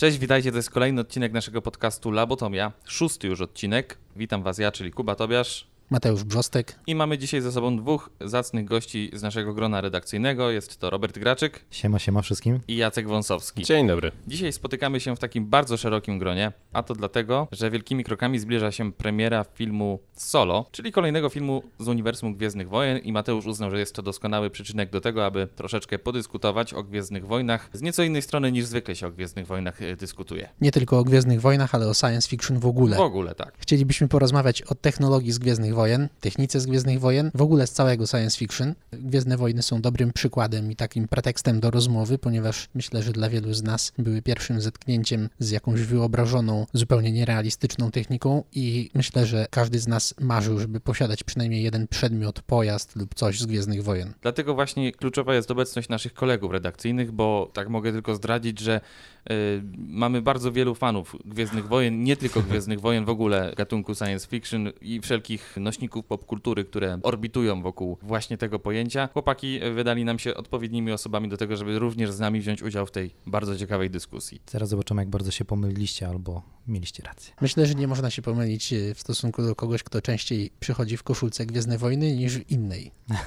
Cześć, witajcie, to jest kolejny odcinek naszego podcastu Labotomia, szósty już odcinek. Witam Was ja, czyli Kuba Tobiasz. Mateusz Brzostek. I mamy dzisiaj ze sobą dwóch zacnych gości z naszego grona redakcyjnego. Jest to Robert Graczyk Siema, siema wszystkim. i Jacek Wąsowski. Dzień dobry. Dzisiaj spotykamy się w takim bardzo szerokim gronie, a to dlatego, że wielkimi krokami zbliża się premiera filmu Solo, czyli kolejnego filmu z uniwersum Gwiezdnych Wojen i Mateusz uznał, że jest to doskonały przyczynek do tego, aby troszeczkę podyskutować o Gwiezdnych Wojnach z nieco innej strony niż zwykle się o Gwiezdnych Wojnach e, dyskutuje. Nie tylko o Gwiezdnych Wojnach, ale o science fiction w ogóle. W ogóle tak. Chcielibyśmy porozmawiać o technologii z Gwiezdnych Wojen, technice z Gwiezdnych Wojen, w ogóle z całego science fiction. Gwiezdne Wojny są dobrym przykładem i takim pretekstem do rozmowy, ponieważ myślę, że dla wielu z nas były pierwszym zetknięciem z jakąś wyobrażoną, zupełnie nierealistyczną techniką i myślę, że każdy z nas marzył, żeby posiadać przynajmniej jeden przedmiot, pojazd lub coś z Gwiezdnych Wojen. Dlatego właśnie kluczowa jest obecność naszych kolegów redakcyjnych, bo tak mogę tylko zdradzić, że y, mamy bardzo wielu fanów Gwiezdnych Wojen, nie tylko Gwiezdnych Wojen, w ogóle gatunku science fiction i wszelkich nośników popkultury, które orbitują wokół właśnie tego pojęcia. Chłopaki wydali nam się odpowiednimi osobami do tego, żeby również z nami wziąć udział w tej bardzo ciekawej dyskusji. Zaraz zobaczymy, jak bardzo się pomyliliście albo mieliście rację. Myślę, że nie można się pomylić e, w stosunku do kogoś, kto częściej przychodzi w koszulce Gwiezdne Wojny niż w innej.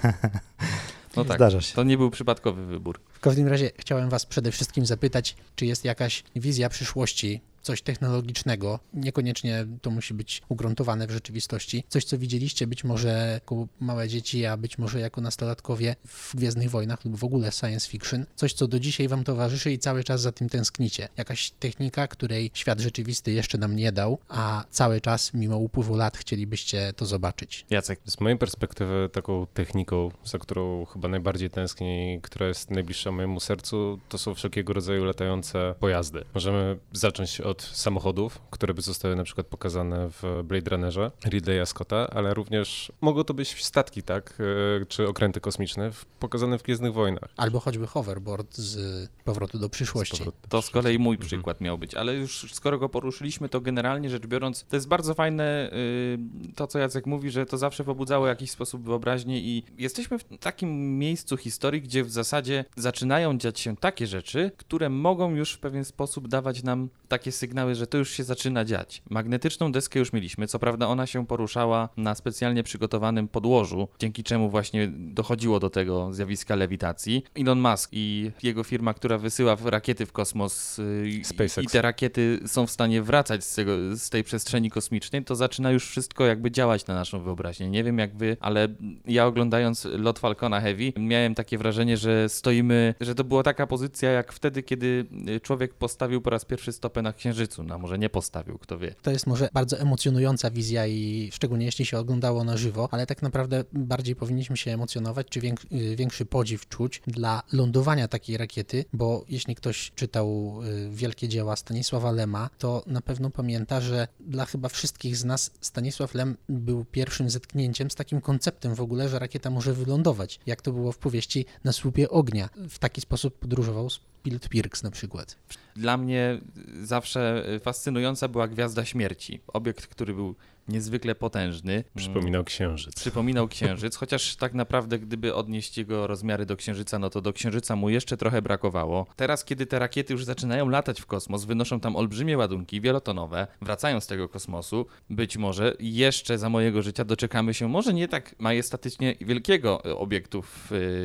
No tak, Zdarza się. to nie był przypadkowy wybór. W każdym razie chciałem Was przede wszystkim zapytać, czy jest jakaś wizja przyszłości, coś technologicznego, niekoniecznie to musi być ugruntowane w rzeczywistości, coś co widzieliście być może jako małe dzieci, a być może jako nastolatkowie w Gwiezdnych Wojnach lub w ogóle science fiction, coś co do dzisiaj Wam towarzyszy i cały czas za tym tęsknicie. Jakaś technika, której świat rzeczywisty jeszcze nam nie dał, a cały czas mimo upływu lat chcielibyście to zobaczyć. Jacek, Z mojej perspektywy taką techniką, za którą chyba najbardziej tęsknię i która jest najbliższa mojemu sercu, to są wszelkiego rodzaju latające pojazdy. Możemy zacząć od samochodów, które by zostały na przykład pokazane w Blade Runnerze Ridleya Scotta, ale również mogą to być statki, tak, e, czy okręty kosmiczne pokazane w Gwiezdnych Wojnach. Albo choćby hoverboard z powrotu do przyszłości. Z powrotem. To z kolei mój Mhm. przykład miał być, ale już skoro go poruszyliśmy, to generalnie rzecz biorąc, to jest bardzo fajne y, to, co Jacek mówi, że to zawsze pobudzało w jakiś sposób wyobraźnię i jesteśmy w takim miejscu historii, gdzie w zasadzie zaczynają dziać się takie rzeczy, które mogą już w pewien sposób dawać nam takie sygnały, że to już się zaczyna dziać. Magnetyczną deskę już mieliśmy, co prawda ona się poruszała na specjalnie przygotowanym podłożu, dzięki czemu właśnie dochodziło do tego zjawiska lewitacji. Elon Musk i jego firma, która wysyła rakiety w kosmos y, i- SpaceX. i te rakiety są w stanie wracać z, tego, z tej przestrzeni kosmicznej, to zaczyna już wszystko jakby działać na naszą wyobraźnię. Nie wiem jak wy, ale ja oglądając lot Falcona Heavy miałem takie wrażenie, że stoimy, że to była taka pozycja jak wtedy, kiedy y, człowiek postawił po raz pierwszy stopę na Księżycu. No może nie postawił, kto wie. To jest może bardzo emocjonująca wizja i szczególnie jeśli się oglądało na żywo, ale tak naprawdę bardziej powinniśmy się emocjonować, czy y, większy podziw czuć dla lądowania takiej rakiety, bo jeśli ktoś czytał y, wielkie dzieła Stanisława Lema, to na pewno pamięta, że dla chyba wszystkich z nas Stanisław Lem był pierwszym zetknięciem z takim konceptem w ogóle, że rakieta może wylądować, jak to było w powieści Na słupie ognia. W taki sposób podróżował Spilt Pirks na przykład. Dla mnie zawsze fascynująca była Gwiazda Śmierci. Obiekt, który był niezwykle potężny. Przypominał księżyc. Przypominał Księżyc, chociaż tak naprawdę, gdyby odnieść jego rozmiary do Księżyca, no to do Księżyca mu jeszcze trochę brakowało. Teraz, kiedy te rakiety już zaczynają latać w kosmos, wynoszą tam olbrzymie ładunki wielotonowe, wracają z tego kosmosu, być może jeszcze za mojego życia doczekamy się może nie tak majestatycznie wielkiego obiektu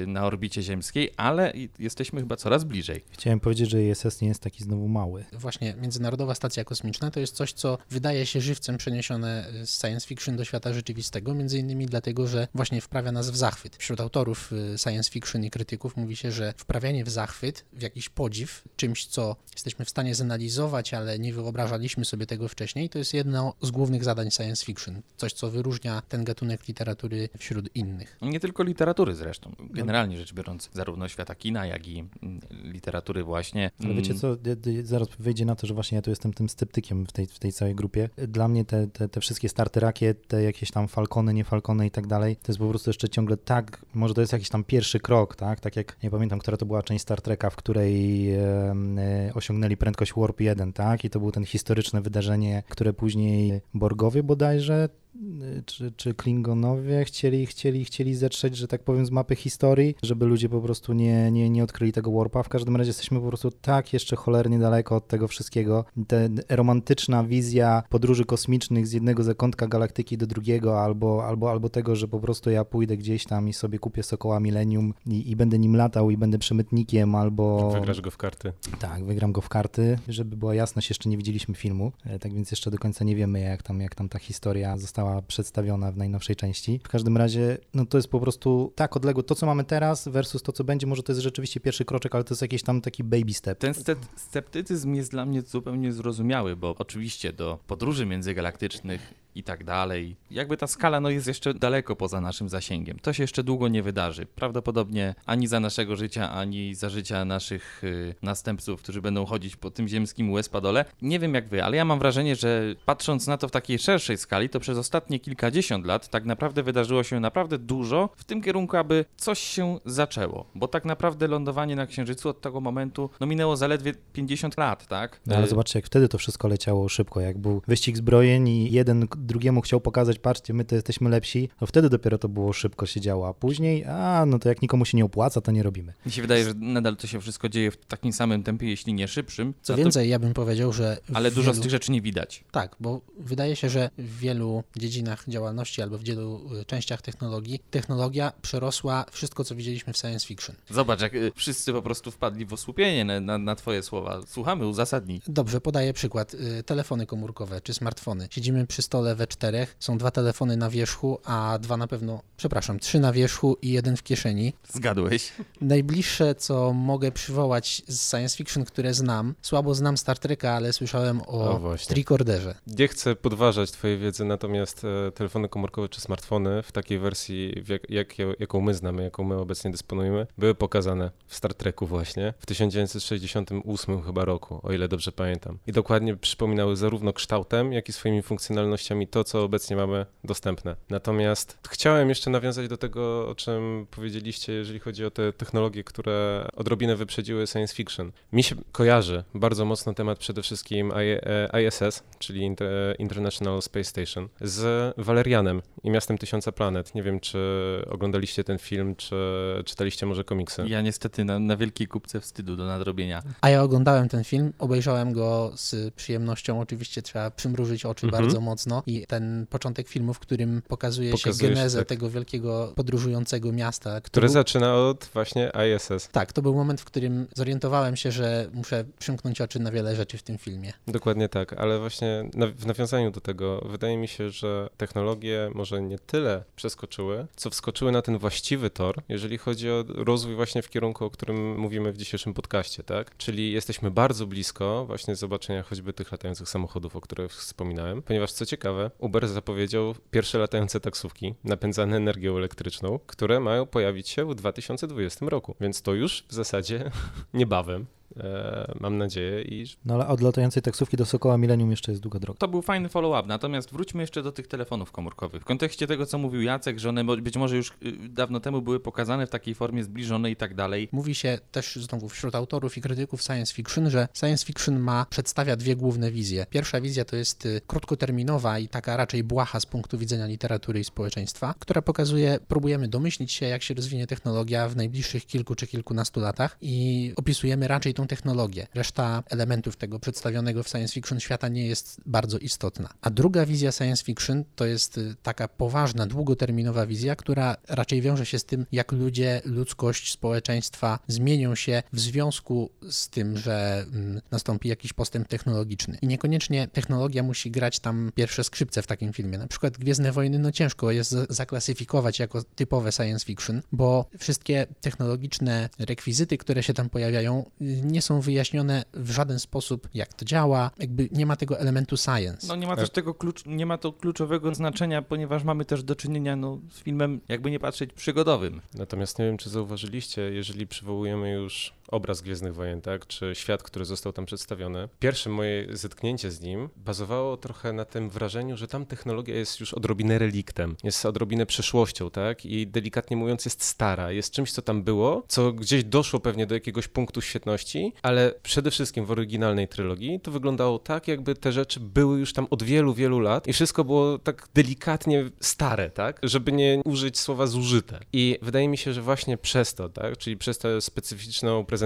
y, na orbicie ziemskiej, ale jesteśmy chyba coraz bliżej. Chciałem powiedzieć, że ISS nie jest taki znowu mały. Właśnie Międzynarodowa Stacja Kosmiczna to jest coś, co wydaje się żywcem przeniesione z science fiction do świata rzeczywistego, między innymi dlatego, że właśnie wprawia nas w zachwyt. Wśród autorów y, science fiction i krytyków mówi się, że wprawianie w zachwyt, w jakiś podziw, czymś, co jesteśmy w stanie zanalizować, ale nie wyobrażaliśmy sobie tego wcześniej, to jest jedno z głównych zadań science fiction. Coś, co wyróżnia ten gatunek literatury wśród innych. Nie tylko literatury zresztą, generalnie rzecz biorąc, zarówno świata kina, jak i mm, literatury właśnie. Ale wiecie Mm, co, zaraz wyjdzie na to, że właśnie ja tu jestem tym sceptykiem w tej, w tej całej grupie. Dla mnie te, te, te wszystkie starte rakiet, te jakieś tam falkony, nie falkony i tak dalej, to jest po prostu jeszcze ciągle tak, może to jest jakiś tam pierwszy krok, tak? Tak jak, nie pamiętam, która to była część Star Treka, w której e, e, osiągnęli prędkość Warp 1, tak? I to było ten historyczne wydarzenie, które później Borgowie bodajże czy, czy Klingonowie chcieli, chcieli, chcieli zetrzeć, że tak powiem, z mapy historii, żeby ludzie po prostu nie, nie, nie odkryli tego warpa. W każdym razie jesteśmy po prostu tak jeszcze cholernie daleko od tego wszystkiego. Te romantyczna wizja podróży kosmicznych z jednego zakątka galaktyki do drugiego, albo, albo, albo tego, że po prostu ja pójdę gdzieś tam i sobie kupię Sokoła Millennium i, i będę nim latał i będę przemytnikiem, albo... Wygrasz go w karty. Tak, wygram go w karty. Żeby była jasność, jeszcze nie widzieliśmy filmu, e, tak więc jeszcze do końca nie wiemy, jak tam, jak tam ta historia została przedstawiona w najnowszej części. W każdym razie, no to jest po prostu tak odległe. To, co mamy teraz versus to, co będzie, może to jest rzeczywiście pierwszy kroczek, ale to jest jakiś tam taki baby step. Ten sceptycyzm jest dla mnie zupełnie zrozumiały, bo oczywiście do podróży międzygalaktycznych i tak dalej. Jakby ta skala no, jest jeszcze daleko poza naszym zasięgiem. To się jeszcze długo nie wydarzy. Prawdopodobnie ani za naszego życia, ani za życia naszych y, następców, którzy będą chodzić po tym ziemskim łespadole. Nie wiem jak wy, ale ja mam wrażenie, że patrząc na to w takiej szerszej skali, to przez ostatnie kilkadziesiąt lat tak naprawdę wydarzyło się naprawdę dużo w tym kierunku, aby coś się zaczęło. Bo tak naprawdę lądowanie na Księżycu od tego momentu no, minęło zaledwie 50 lat, tak? No, ale zobaczcie, jak wtedy to wszystko leciało szybko, jak był wyścig zbrojeń i jeden drugiemu chciał pokazać, patrzcie, my to jesteśmy lepsi, to wtedy dopiero to było szybko się działo, a później, a no to jak nikomu się nie opłaca, to nie robimy. Mi się wydaje, że nadal to się wszystko dzieje w takim samym tempie, jeśli nie szybszym. Co więcej, ja bym powiedział, że... Ale dużo z tych rzeczy nie widać. Tak, bo wydaje się, że w wielu dziedzinach działalności albo w wielu y, częściach technologii, technologia przerosła wszystko, co widzieliśmy w science fiction. Zobacz, jak y, wszyscy po prostu wpadli w osłupienie na, na, na twoje słowa. Słuchamy, uzasadnij. Dobrze, podaję przykład. Y, telefony komórkowe czy smartfony. Siedzimy przy stole we czterech, są dwa telefony na wierzchu, a dwa na pewno, przepraszam, trzy na wierzchu i jeden w kieszeni. Zgadłeś. Najbliższe, co mogę przywołać z science fiction, które znam, słabo znam Star Treka, ale słyszałem o, o tricorderze. Nie chcę podważać twojej wiedzy, natomiast e, telefony komórkowe czy smartfony w takiej wersji, jak, jak, jaką my znamy, jaką my obecnie dysponujemy, były pokazane w Star Treku właśnie w 1968 chyba roku, o ile dobrze pamiętam. I dokładnie przypominały zarówno kształtem, jak i swoimi funkcjonalnościami to, co obecnie mamy dostępne. Natomiast chciałem jeszcze nawiązać do tego, o czym powiedzieliście, jeżeli chodzi o te technologie, które odrobinę wyprzedziły science fiction. Mi się kojarzy bardzo mocno temat przede wszystkim ISS, e, czyli International Space Station, z Valerianem i Miastem Tysiąca Planet. Nie wiem, czy oglądaliście ten film, czy czytaliście może komiksy. Ja niestety na, na wielkiej kupce wstydu do nadrobienia. A ja oglądałem ten film, obejrzałem go z przyjemnością. Oczywiście trzeba przymrużyć oczy mhm. bardzo mocno i ten początek filmu, w którym pokazuje się genezę tak. tego wielkiego podróżującego miasta. Które był... zaczyna od właśnie ISS. Tak, to był moment, w którym zorientowałem się, że muszę przymknąć oczy na wiele rzeczy w tym filmie. Dokładnie tak, ale właśnie w nawiązaniu do tego wydaje mi się, że technologie może nie tyle przeskoczyły, co wskoczyły na ten właściwy tor, jeżeli chodzi o rozwój właśnie w kierunku, o którym mówimy w dzisiejszym podcaście, tak? Czyli jesteśmy bardzo blisko właśnie zobaczenia choćby tych latających samochodów, o których wspominałem, ponieważ co ciekawe, Uber zapowiedział pierwsze latające taksówki napędzane energią elektryczną, które mają pojawić się w 2020 roku, więc to już w zasadzie niebawem mam nadzieję. I... No ale od latającej taksówki do Sokoła Millennium jeszcze jest długa droga. To był fajny follow-up, natomiast wróćmy jeszcze do tych telefonów komórkowych. W kontekście tego, co mówił Jacek, że one być może już y, dawno temu były pokazane w takiej formie zbliżonej i tak dalej. Mówi się też znowu wśród autorów i krytyków science fiction, że science fiction ma, przedstawia dwie główne wizje. Pierwsza wizja to jest y, krótkoterminowa i taka raczej błaha z punktu widzenia literatury i społeczeństwa, która pokazuje, próbujemy domyślić się, jak się rozwinie technologia w najbliższych kilku czy kilkunastu latach i opisujemy raczej technologię. Reszta elementów tego przedstawionego w science fiction świata nie jest bardzo istotna. A druga wizja science fiction to jest y, taka poważna, długoterminowa wizja, która raczej wiąże się z tym, jak ludzie, ludzkość, społeczeństwa zmienią się w związku z tym, że mm, nastąpi jakiś postęp technologiczny. I niekoniecznie technologia musi grać tam pierwsze skrzypce w takim filmie. Na przykład Gwiezdne Wojny, no ciężko jest zaklasyfikować jako typowe science fiction, bo wszystkie technologiczne rekwizyty, które się tam pojawiają, y, nie są wyjaśnione w żaden sposób, jak to działa, jakby nie ma tego elementu science. No nie ma też tego klucz, nie ma to kluczowego znaczenia, ponieważ mamy też do czynienia no, z filmem, jakby nie patrzeć, przygodowym. Natomiast nie wiem, czy zauważyliście, jeżeli przywołujemy już obraz Gwiezdnych Wojen, tak, czy świat, który został tam przedstawiony, pierwsze moje zetknięcie z nim bazowało trochę na tym wrażeniu, że tam technologia jest już odrobinę reliktem, jest odrobinę przeszłością, tak, i delikatnie mówiąc jest stara, jest czymś, co tam było, co gdzieś doszło pewnie do jakiegoś punktu świetności, ale przede wszystkim w oryginalnej trylogii to wyglądało tak, jakby te rzeczy były już tam od wielu, wielu lat i wszystko było tak delikatnie stare, tak, żeby nie użyć słowa zużyte. I wydaje mi się, że właśnie przez to, tak, czyli przez tę specyficzną prezentację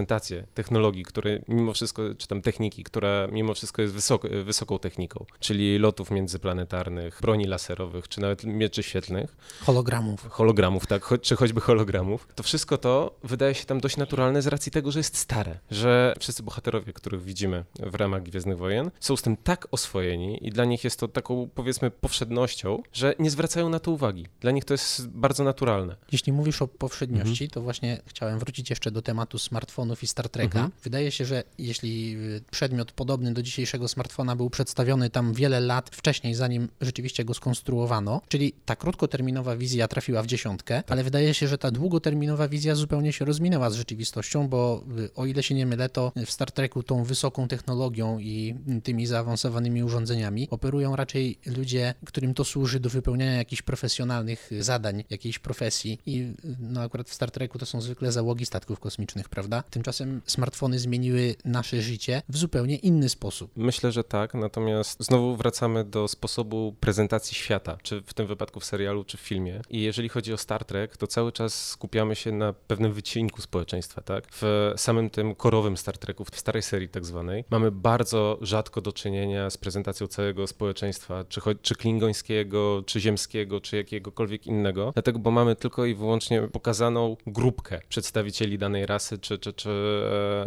technologii, które mimo wszystko, czy tam techniki, która mimo wszystko jest wysoko, wysoką techniką, czyli lotów międzyplanetarnych, broni laserowych, czy nawet mieczy świetlnych. Hologramów. Hologramów, tak, cho czy choćby hologramów. To wszystko to wydaje się tam dość naturalne z racji tego, że jest stare, że wszyscy bohaterowie, których widzimy w ramach Gwiezdnych Wojen, są z tym tak oswojeni i dla nich jest to taką, powiedzmy, powszednością, że nie zwracają na to uwagi. Dla nich to jest bardzo naturalne. Jeśli mówisz o powszedniości, mhm. to właśnie chciałem wrócić jeszcze do tematu smartfonów i Star Treka. Mhm. Wydaje się, że jeśli y, przedmiot podobny do dzisiejszego smartfona był przedstawiony tam wiele lat wcześniej, zanim rzeczywiście go skonstruowano, czyli ta krótkoterminowa wizja trafiła w dziesiątkę, tak. ale wydaje się, że ta długoterminowa wizja zupełnie się rozminęła z rzeczywistością, bo y, o ile się nie mylę, to w Star Treku tą wysoką technologią i tymi zaawansowanymi urządzeniami operują raczej ludzie, którym to służy do wypełniania jakichś profesjonalnych zadań, jakiejś profesji i no akurat w Star Treku to są zwykle załogi statków kosmicznych, prawda? Tymczasem smartfony zmieniły nasze życie w zupełnie inny sposób. Myślę, że tak, natomiast znowu wracamy do sposobu prezentacji świata, czy w tym wypadku w serialu, czy w filmie. I jeżeli chodzi o Star Trek, to cały czas skupiamy się na pewnym wycinku społeczeństwa, tak? W samym tym korowym Star Treku, w starej serii tak zwanej, mamy bardzo rzadko do czynienia z prezentacją całego społeczeństwa, czy, czy klingońskiego, czy ziemskiego, czy jakiegokolwiek innego, dlatego, bo mamy tylko i wyłącznie pokazaną grupkę przedstawicieli danej rasy, czy, czy, czy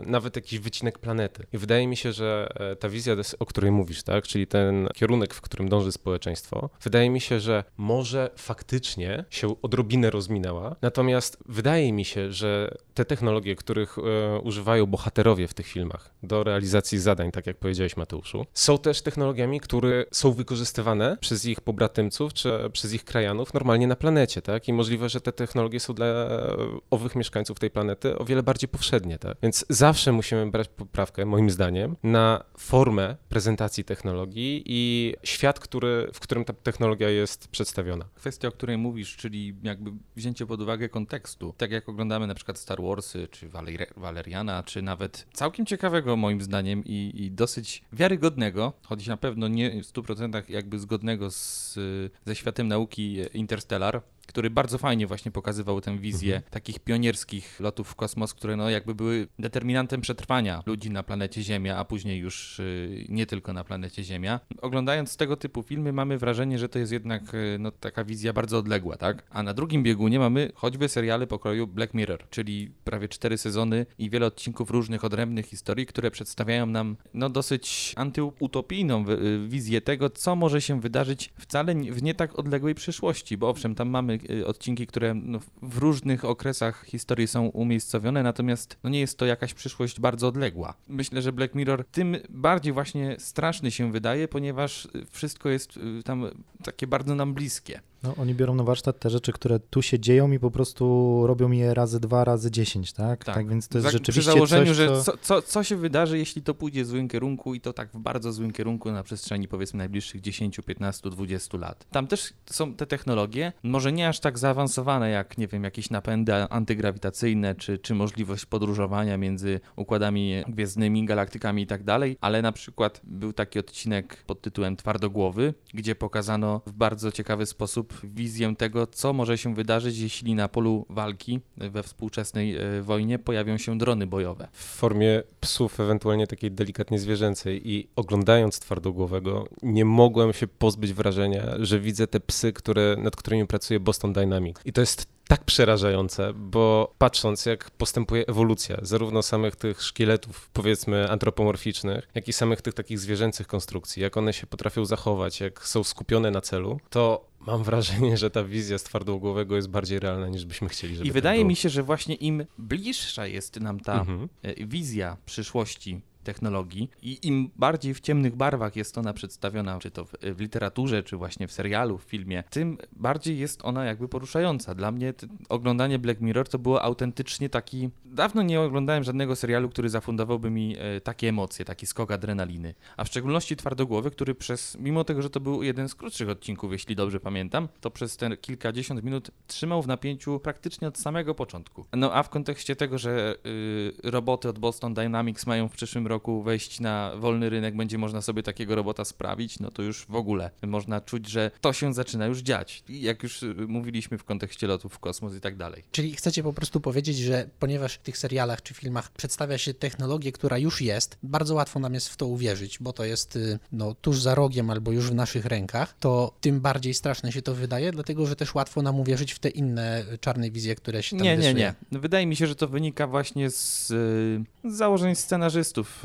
e, nawet jakiś wycinek planety. I wydaje mi się, że e, ta wizja, o której mówisz, tak, czyli ten kierunek, w którym dąży społeczeństwo, wydaje mi się, że może faktycznie się odrobinę rozminęła, natomiast wydaje mi się, że te technologie, których e, używają bohaterowie w tych filmach do realizacji zadań, tak jak powiedziałeś Mateuszu, są też technologiami, które są wykorzystywane przez ich pobratymców czy przez ich krajanów normalnie na planecie, tak? I możliwe, że te technologie są dla owych mieszkańców tej planety o wiele bardziej tak? Więc zawsze musimy brać poprawkę, moim zdaniem, na formę prezentacji technologii i świat, który, w którym ta technologia jest przedstawiona. Kwestia, o której mówisz, czyli jakby wzięcie pod uwagę kontekstu. Tak jak oglądamy na przykład Star Warsy, czy Valeriana, czy nawet całkiem ciekawego moim zdaniem i, i dosyć wiarygodnego, choć na pewno nie w 100% jakby zgodnego z, ze światem nauki Interstellar, który bardzo fajnie właśnie pokazywał tę wizję mhm. takich pionierskich lotów w kosmos, które no jakby były determinantem przetrwania ludzi na planecie Ziemia, a później już y, nie tylko na planecie Ziemia. Oglądając tego typu filmy mamy wrażenie, że to jest jednak y, no, taka wizja bardzo odległa, tak? A na drugim biegunie mamy choćby seriale pokroju Black Mirror, czyli prawie cztery sezony i wiele odcinków różnych odrębnych historii, które przedstawiają nam no dosyć antyutopijną y, wizję tego, co może się wydarzyć wcale w nie tak odległej przyszłości, bo owszem, tam mamy odcinki, które no, w różnych okresach historii są umiejscowione, natomiast no, nie jest to jakaś przyszłość bardzo odległa. Myślę, że Black Mirror tym bardziej właśnie straszny się wydaje, ponieważ wszystko jest y, tam takie bardzo nam bliskie. No, oni biorą na warsztat te rzeczy, które tu się dzieją i po prostu robią je razy dwa, razy dziesięć, tak? Tak, tak więc to jest Za, rzeczywiście Przy założeniu, coś, że co, co, co się wydarzy, jeśli to pójdzie w złym kierunku i to tak w bardzo złym kierunku na przestrzeni powiedzmy najbliższych 10, 15, 20 lat. Tam też są te technologie, może nie aż tak zaawansowane jak, nie wiem, jakieś napędy antygrawitacyjne, czy, czy możliwość podróżowania między układami gwiezdnymi, galaktykami i tak dalej, ale na przykład był taki odcinek pod tytułem Twardogłowy, gdzie pokazano w bardzo ciekawy sposób wizję tego, co może się wydarzyć, jeśli na polu walki we współczesnej e, wojnie pojawią się drony bojowe. W formie psów, ewentualnie takiej delikatnie zwierzęcej i oglądając Twardogłowego nie mogłem się pozbyć wrażenia, że widzę te psy, które, nad którymi pracuje Boston Dynamics. I to jest tak przerażające, bo patrząc jak postępuje ewolucja zarówno samych tych szkieletów powiedzmy antropomorficznych, jak i samych tych takich zwierzęcych konstrukcji, jak one się potrafią zachować, jak są skupione na celu, to mam wrażenie, że ta wizja z twardogłowego jest bardziej realna niż byśmy chcieli, żeby I wydaje mi się, że właśnie im bliższa jest nam ta mhm. E, wizja przyszłości technologii i im bardziej w ciemnych barwach jest ona przedstawiona, czy to w, w literaturze, czy właśnie w serialu, w filmie, tym bardziej jest ona jakby poruszająca. Dla mnie oglądanie Black Mirror to było autentycznie taki... Dawno nie oglądałem żadnego serialu, który zafundowałby mi e, takie emocje, taki skok adrenaliny. A w szczególności Twardogłowy, który przez, mimo tego, że to był jeden z krótszych odcinków, jeśli dobrze pamiętam, to przez te kilkadziesiąt minut trzymał w napięciu praktycznie od samego początku. No a w kontekście tego, że y, roboty od Boston Dynamics mają w przyszłym roku wejść na wolny rynek, będzie można sobie takiego robota sprawić, no to już w ogóle można czuć, że to się zaczyna już dziać. Jak już y, mówiliśmy w kontekście lotów w kosmos i tak dalej. Czyli chcecie po prostu powiedzieć, że ponieważ w tych serialach czy filmach przedstawia się technologię, która już jest, bardzo łatwo nam jest w to uwierzyć, bo to jest y, no, tuż za rogiem albo już w naszych rękach, to tym bardziej straszne się to wydaje, dlatego że też łatwo nam uwierzyć w te inne czarne wizje, które się tam Nie, nie, nie. Wydaje mi się, że to wynika właśnie z, y, z założeń scenarzystów y,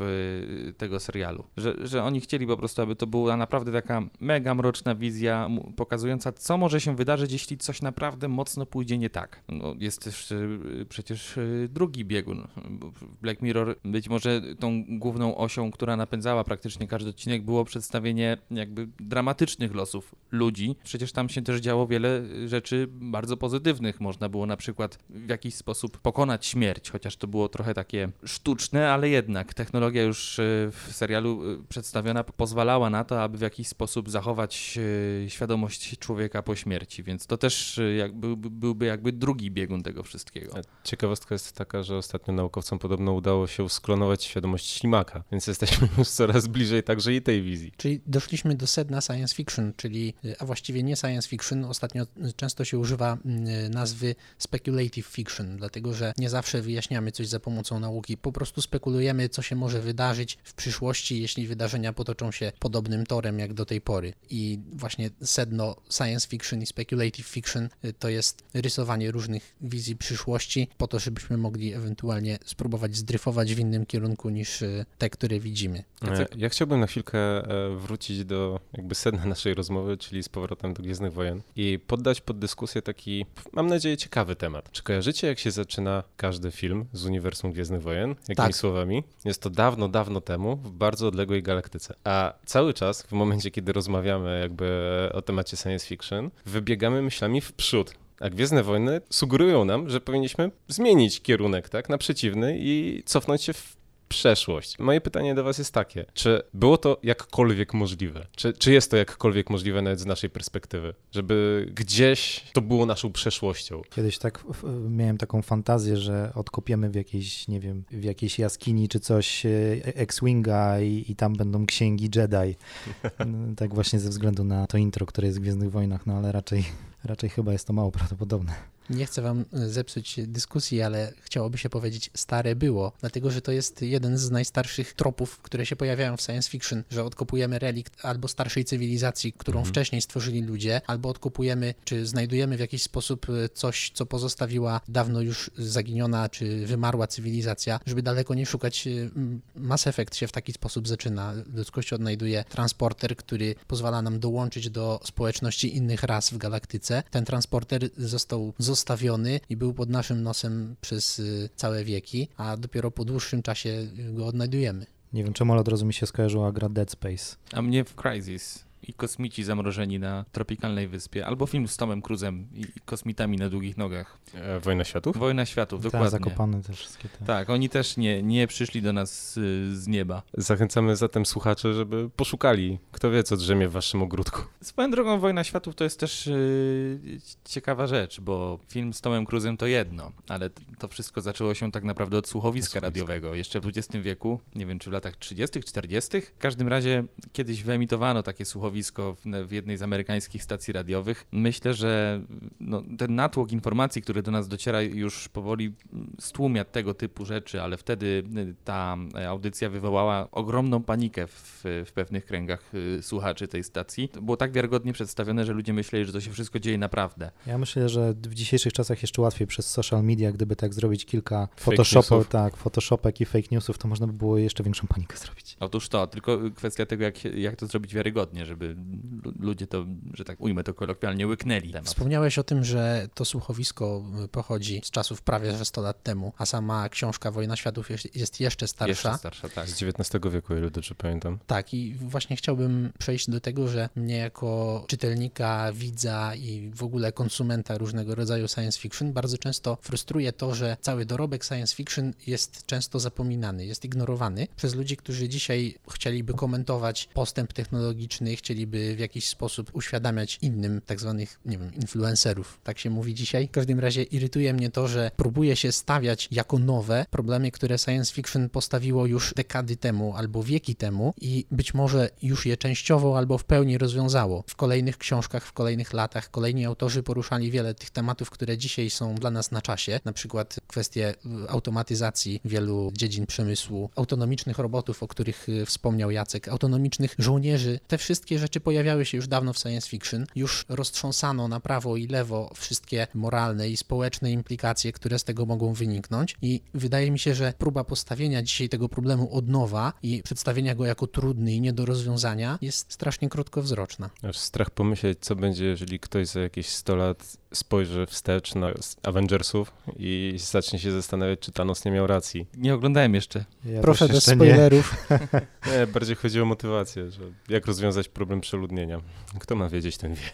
tego serialu, że, że oni chcieli po prostu, aby to była naprawdę taka mega mroczna wizja pokazująca, co może się wydarzyć, jeśli coś naprawdę mocno pójdzie nie tak. No, jest też y, przecież y, drugi biegun. Black Mirror być może tą główną osią, która napędzała praktycznie każdy odcinek, było przedstawienie jakby dramatycznych losów ludzi. Przecież tam się też działo wiele rzeczy bardzo pozytywnych. Można było na przykład w jakiś sposób pokonać śmierć, chociaż to było trochę takie sztuczne, ale jednak technologia już y, w serialu y, przedstawiona pozwalała na to, aby w jakiś sposób zachować y, świadomość człowieka po śmierci, więc to też y, jak, byłby, jakby drugi biegun tego wszystkiego. A Ciekawostka jest taka, że ostatnio naukowcom podobno udało się sklonować świadomość ślimaka, więc jesteśmy już coraz bliżej także i tej wizji. Czyli doszliśmy do sedna science fiction, czyli, a właściwie nie science fiction. Ostatnio często się używa nazwy speculative fiction, dlatego że nie zawsze wyjaśniamy coś za pomocą nauki. Po prostu spekulujemy, co się może wydarzyć w przyszłości, jeśli wydarzenia potoczą się podobnym torem jak do tej pory. I właśnie sedno science fiction i speculative fiction y, to jest rysowanie różnych wizji przyszłości, po to, żebyśmy mogli ewentualnie spróbować zdryfować w innym kierunku niż y, te, które widzimy. E, Ja chciałbym na chwilkę e, wrócić do jakby sedna naszej rozmowy, czyli z powrotem do Gwiezdnych Wojen i poddać pod dyskusję taki, mam nadzieję, ciekawy temat. Czy kojarzycie, jak się zaczyna każdy film z uniwersum Gwiezdnych Wojen? Jakimi Tak. słowami? Jest to dawno, dawno temu w bardzo odległej galaktyce. A cały czas, w momencie, kiedy rozmawiamy jakby o temacie science fiction, wybiegamy myślami w przód. A Gwiezdne Wojny sugerują nam, że powinniśmy zmienić kierunek, tak, na przeciwny i cofnąć się w przeszłość. Moje pytanie do Was jest takie: czy było to jakkolwiek możliwe? Czy, czy jest to jakkolwiek możliwe nawet z naszej perspektywy? Żeby gdzieś to było naszą przeszłością? Kiedyś tak miałem taką fantazję, że odkopiemy w jakiejś, nie wiem, w jakiejś jaskini czy coś e, X-Winga i, i tam będą księgi Jedi. Tak właśnie ze względu na to intro, które jest w Gwiezdnych Wojnach, no ale raczej, raczej chyba jest to mało prawdopodobne. Nie chcę wam e, zepsuć dyskusji, ale chciałoby się powiedzieć stare było, dlatego że to jest jeden z najstarszych tropów, które się pojawiają w science fiction, że odkopujemy relikt albo starszej cywilizacji, którą Mhm. wcześniej stworzyli ludzie, albo odkopujemy, czy znajdujemy w jakiś sposób e, coś, co pozostawiła dawno już zaginiona, czy wymarła cywilizacja, żeby daleko nie szukać. e, Mass Effect się w taki sposób zaczyna. Ludzkość odnajduje transporter, który pozwala nam dołączyć do społeczności innych ras w galaktyce. Ten transporter został zostawiony i był pod naszym nosem przez y, całe wieki, a dopiero po dłuższym czasie go odnajdujemy. Nie wiem, czemu, ale od razu mi się skojarzyła gra Dead Space. A mnie w Crysis i kosmici zamrożeni na tropikalnej wyspie, albo film z Tomem Cruzem i kosmitami na długich nogach. E, Wojna Światów? Wojna Światów, Tak, dokładnie. zakopane te wszystkie te... Tak, oni też nie, nie przyszli do nas y, z nieba. Zachęcamy zatem słuchaczy, żeby poszukali, kto wie, co drzemie w waszym ogródku. Swoją drogą Wojna Światów to jest też y, ciekawa rzecz, bo film z Tomem Cruzem to jedno, ale to wszystko zaczęło się tak naprawdę od słuchowiska Słuchowiska. radiowego, jeszcze w XX wieku, nie wiem czy w latach 30., 40. W każdym razie kiedyś wyemitowano takie słuchowisko w, w jednej z amerykańskich stacji radiowych. Myślę, że no, ten natłok informacji, który do nas dociera już powoli stłumia tego typu rzeczy, ale wtedy y, ta audycja wywołała ogromną panikę w, w pewnych kręgach y, słuchaczy tej stacji. To było tak wiarygodnie przedstawione, że ludzie myśleli, że to się wszystko dzieje naprawdę. Ja myślę, że w dzisiejszych czasach jeszcze łatwiej przez social media, gdyby tak zrobić kilka photoshopów, tak, photoshopek i fake newsów, to można by było jeszcze większą panikę zrobić. Otóż to, tylko kwestia tego, jak, jak to zrobić wiarygodnie, żeby ludzie to, że tak ujmę to kolokwialnie, łyknęli temat. Wspomniałeś o tym, że to słuchowisko pochodzi z czasów prawie że 100 lat temu, a sama książka Wojna Światów jest, jeszcze starsza. Jeszcze starsza, tak. Z XIX wieku, ile dobrze pamiętam. Tak i właśnie chciałbym przejść do tego, że mnie jako czytelnika, widza i w ogóle konsumenta różnego rodzaju science fiction bardzo często frustruje to, że cały dorobek science fiction jest często zapominany, jest ignorowany przez ludzi, którzy dzisiaj chcieliby komentować postęp technologiczny, chcieliby w jakiś sposób uświadamiać innym tak zwanych, nie wiem, influencerów, tak się mówi dzisiaj. W każdym razie irytuje mnie to, że próbuje się stawiać jako nowe problemy, które science fiction postawiło już dekady temu albo wieki temu i być może już je częściowo albo w pełni rozwiązało. W kolejnych książkach, w kolejnych latach kolejni autorzy poruszali wiele tych tematów, które dzisiaj są dla nas na czasie, na przykład kwestie automatyzacji wielu dziedzin przemysłu, autonomicznych robotów, o których y, wspomniał Jacek, autonomicznych żołnierzy. Te wszystkie rzeczy pojawiały się już dawno w science fiction. Już roztrząsano na prawo i lewo wszystkie moralne i społeczne implikacje, które z tego mogą wyniknąć i wydaje mi się, że próba postawienia dzisiaj tego problemu od nowa i przedstawienia go jako trudny i nie do rozwiązania jest strasznie krótkowzroczna. Aż strach pomyśleć, co będzie, jeżeli ktoś za jakieś 100 lat spojrzy wstecz na Avengersów i zacznie się zastanawiać, czy Thanos nie miał racji. Nie oglądałem jeszcze. Ja Proszę też bez spoilerów. Nie, bardziej chodzi o motywację, że jak rozwiązać problem przeludnienia. Kto ma wiedzieć, ten wie.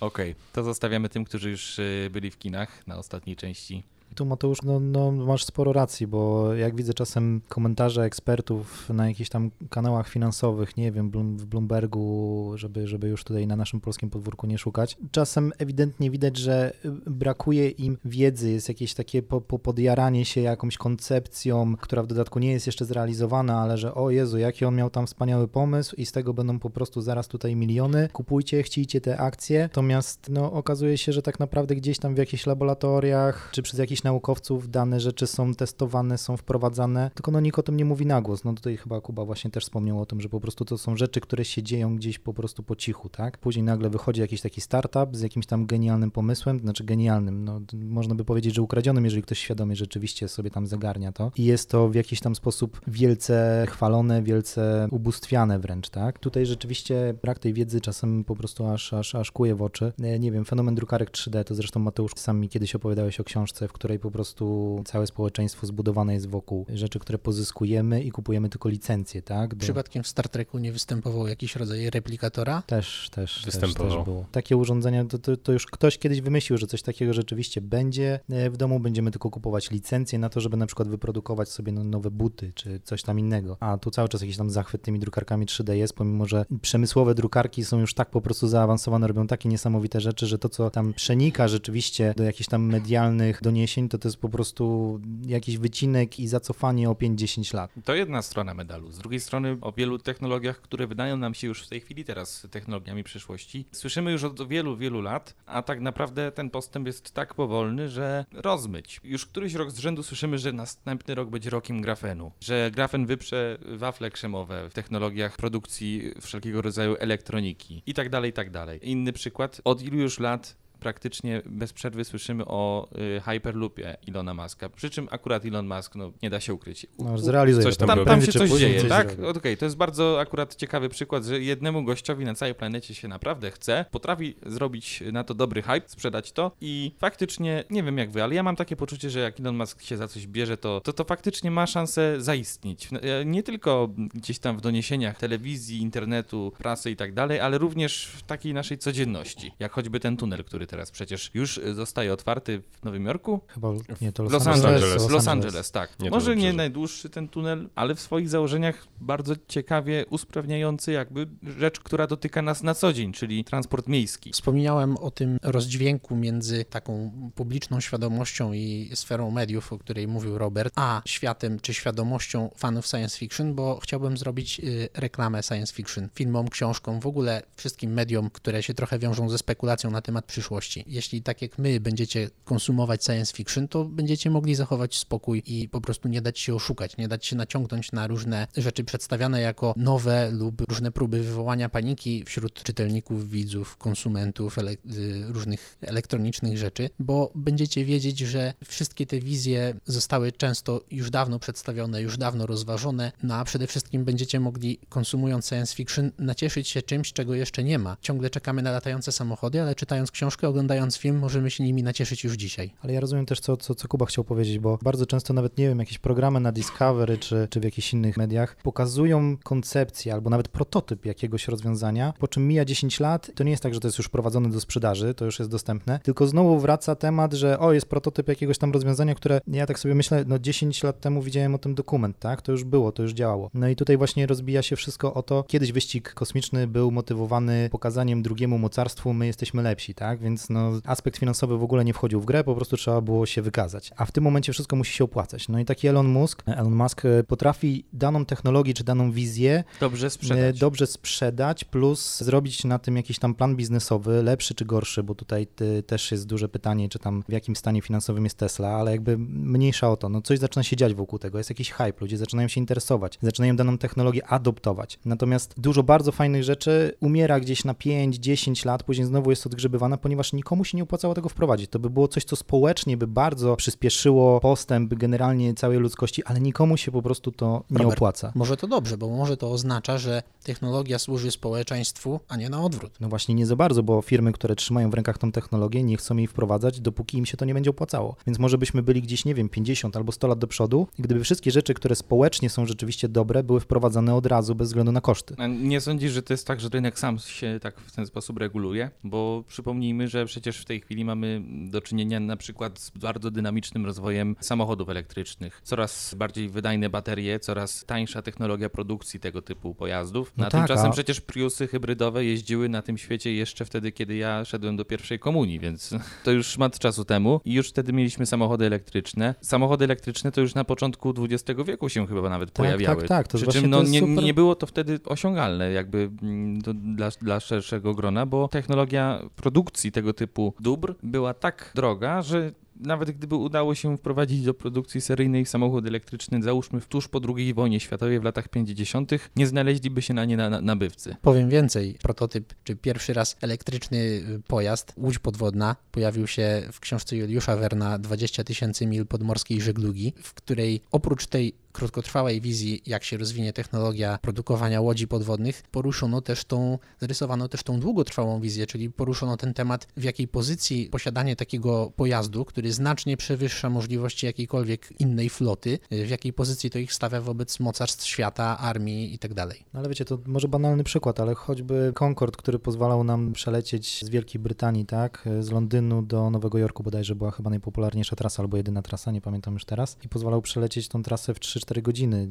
Okej, to zostawiamy tym, którzy już y, byli w kinach na ostatniej części. Tu Mateusz, no, no masz sporo racji, bo jak widzę czasem komentarze ekspertów na jakichś tam kanałach finansowych, nie wiem, w Bloombergu, żeby, żeby już tutaj na naszym polskim podwórku nie szukać, czasem ewidentnie widać, że brakuje im wiedzy, jest jakieś takie po, po podjaranie się jakąś koncepcją, która w dodatku nie jest jeszcze zrealizowana, ale że o Jezu, jaki on miał tam wspaniały pomysł i z tego będą po prostu zaraz tutaj miliony, kupujcie, chcicie te akcje, natomiast no okazuje się, że tak naprawdę gdzieś tam w jakichś laboratoriach, czy przez jakichś naukowców dane rzeczy są testowane, są wprowadzane, tylko no nikt o tym nie mówi na głos. No tutaj chyba Kuba właśnie też wspomniał o tym, że po prostu to są rzeczy, które się dzieją gdzieś po prostu po cichu, tak? Później nagle wychodzi jakiś taki startup z jakimś tam genialnym pomysłem, znaczy genialnym, no można by powiedzieć, że ukradzionym, jeżeli ktoś świadomie rzeczywiście sobie tam zagarnia to i jest to w jakiś tam sposób wielce chwalone, wielce ubóstwiane wręcz, tak? Tutaj rzeczywiście brak tej wiedzy czasem po prostu aż, aż, aż kuje w oczy. E, Nie wiem, fenomen drukarek 3D, to zresztą Mateusz sam mi kiedyś opowiadałeś o książce, w której po prostu całe społeczeństwo zbudowane jest wokół rzeczy, które pozyskujemy i kupujemy tylko licencje, tak? Do... Przypadkiem w Star Treku nie występował jakiś rodzaj replikatora? Też, też, też, Występował. też było. Takie urządzenia, to, to, to już ktoś kiedyś wymyślił, że coś takiego rzeczywiście będzie e, w domu, będziemy tylko kupować licencje na to, żeby na przykład wyprodukować sobie no- nowe buty, czy coś tam innego. A tu cały czas jakiś tam zachwyt tymi drukarkami 3D jest, pomimo, że przemysłowe drukarki są już tak po prostu zaawansowane, robią takie niesamowite rzeczy, że to, co tam przenika rzeczywiście do jakichś tam medialnych doniesień, to to jest po prostu jakiś wycinek i zacofanie o 5-10 lat. To jedna strona medalu. Z drugiej strony o wielu technologiach, które wydają nam się już w tej chwili teraz technologiami przyszłości, słyszymy już od wielu, wielu lat, a tak naprawdę ten postęp jest tak powolny, że rozmyć. Już któryś rok z rzędu słyszymy, że następny rok będzie rokiem grafenu, że grafen wyprze wafle krzemowe w technologiach produkcji wszelkiego rodzaju elektroniki i tak dalej, i tak dalej. Inny przykład, od ilu już lat praktycznie bez przerwy słyszymy o y, Hyperloopie Ilona Muska. Przy czym akurat Elon Musk, no nie da się ukryć. No, zrealizuje Coś to. tam tam, tam się czy coś później dzieje, coś tak? Okej, to jest bardzo akurat ciekawy przykład, że jednemu gościowi na całej planecie się naprawdę chce, potrafi zrobić na to dobry hype, sprzedać to i faktycznie, nie wiem jak wy, ale ja mam takie poczucie, że jak Elon Musk się za coś bierze, to to, to faktycznie ma szansę zaistnieć. E, Nie tylko gdzieś tam w doniesieniach telewizji, internetu, prasy i tak dalej, ale również w takiej naszej codzienności, jak choćby ten tunel, który teraz przecież już e, zostaje otwarty w Nowym Jorku, Chyba nie, to Los, Los Angeles, Angeles. w Los Angeles, tak. Nie, Może nie najdłuższy ten tunel, ale w swoich założeniach bardzo ciekawie usprawniający jakby rzecz, która dotyka nas na co dzień, czyli transport miejski. Wspomniałem o tym rozdźwięku między taką publiczną świadomością i sferą mediów, o której mówił Robert, a światem czy świadomością fanów science fiction, bo chciałbym zrobić y, reklamę science fiction, filmom, książkom, w ogóle wszystkim mediom, które się trochę wiążą ze spekulacją na temat przyszłości. Przyszłości. Jeśli tak jak my będziecie konsumować science fiction, to będziecie mogli zachować spokój i po prostu nie dać się oszukać, nie dać się naciągnąć na różne rzeczy przedstawiane jako nowe lub różne próby wywołania paniki wśród czytelników, widzów, konsumentów ele różnych elektronicznych rzeczy, bo będziecie wiedzieć, że wszystkie te wizje zostały często już dawno przedstawione, już dawno rozważone, no a przede wszystkim będziecie mogli konsumując science fiction nacieszyć się czymś, czego jeszcze nie ma. Ciągle czekamy na latające samochody, ale czytając książkę, oglądając film, możemy się nimi nacieszyć już dzisiaj. Ale ja rozumiem też, co, co, co Kuba chciał powiedzieć, bo bardzo często nawet, nie wiem, jakieś programy na Discovery czy, czy w jakichś innych mediach pokazują koncepcję albo nawet prototyp jakiegoś rozwiązania, po czym mija 10 lat, to nie jest tak, że to jest już prowadzone do sprzedaży, to już jest dostępne, tylko znowu wraca temat, że o, jest prototyp jakiegoś tam rozwiązania, które ja tak sobie myślę, no 10 lat temu widziałem o tym dokument, tak? To już było, to już działało. No i tutaj właśnie rozbija się wszystko o to, kiedyś wyścig kosmiczny był motywowany pokazaniem drugiemu mocarstwu, my jesteśmy lepsi, tak? Więc no aspekt finansowy w ogóle nie wchodził w grę, po prostu trzeba było się wykazać. A w tym momencie wszystko musi się opłacać. No i taki Elon Musk, Elon Musk e, potrafi daną technologię czy daną wizję dobrze sprzedać. E, dobrze sprzedać, plus zrobić na tym jakiś tam plan biznesowy, lepszy czy gorszy, bo tutaj też jest duże pytanie, czy tam w jakim stanie finansowym jest Tesla, ale jakby mniejsza o to. No coś zaczyna się dziać wokół tego, jest jakiś hype, ludzie zaczynają się interesować, zaczynają daną technologię adoptować. Natomiast dużo bardzo fajnych rzeczy umiera gdzieś na 5-10 lat, później znowu jest odgrzebywana, ponieważ nikomu się nie opłacało tego wprowadzić. To by było coś, co społecznie by bardzo przyspieszyło postęp generalnie całej ludzkości, ale nikomu się po prostu to nie Robert, opłaca. Może to dobrze, bo może to oznacza, że technologia służy społeczeństwu, a nie na odwrót. No właśnie nie za bardzo, bo firmy, które trzymają w rękach tą technologię, nie chcą jej wprowadzać, dopóki im się to nie będzie opłacało. Więc może byśmy byli gdzieś, nie wiem, 50 albo 100 lat do przodu, gdyby wszystkie rzeczy, które społecznie są rzeczywiście dobre, były wprowadzane od razu bez względu na koszty. A nie sądzisz, że to jest tak, że rynek sam się tak w ten sposób reguluje? Bo przypomnijmy, że przecież w tej chwili mamy do czynienia na przykład z bardzo dynamicznym rozwojem samochodów elektrycznych. Coraz bardziej wydajne baterie, coraz tańsza technologia produkcji tego typu pojazdów. No a tak, tymczasem a... przecież Priusy hybrydowe jeździły na tym świecie jeszcze wtedy, kiedy ja szedłem do pierwszej komunii, więc to już szmat czasu temu i już wtedy mieliśmy samochody elektryczne. Samochody elektryczne to już na początku XX wieku się chyba nawet tak, pojawiały. Tak, tak, to Przy czym no, nie, nie było to wtedy osiągalne jakby mm, dla, dla szerszego grona, bo technologia produkcji tego typu dóbr była tak droga, że nawet gdyby udało się wprowadzić do produkcji seryjnej samochód elektryczny, załóżmy tuż po II wojnie światowej w latach 50., nie znaleźliby się na nie na, na, nabywcy. Powiem więcej, prototyp, czy pierwszy raz elektryczny y, pojazd, łódź podwodna, pojawił się w książce Juliusza Werna 20 tysięcy mil podmorskiej żeglugi, w której oprócz tej krótkotrwałej wizji, jak się rozwinie technologia produkowania łodzi podwodnych, poruszono też tą, zarysowano też tą długotrwałą wizję, czyli poruszono ten temat, w jakiej pozycji posiadanie takiego pojazdu, który znacznie przewyższa możliwości jakiejkolwiek innej floty, w jakiej pozycji to ich stawia wobec mocarstw świata, armii itd. Tak no ale wiecie, to może banalny przykład, ale choćby Concorde, który pozwalał nam przelecieć z Wielkiej Brytanii, tak, z Londynu do Nowego Jorku bodajże była chyba najpopularniejsza trasa albo jedyna trasa, nie pamiętam już teraz, i pozwalał przelecieć tą trasę w 3 3-4 godziny,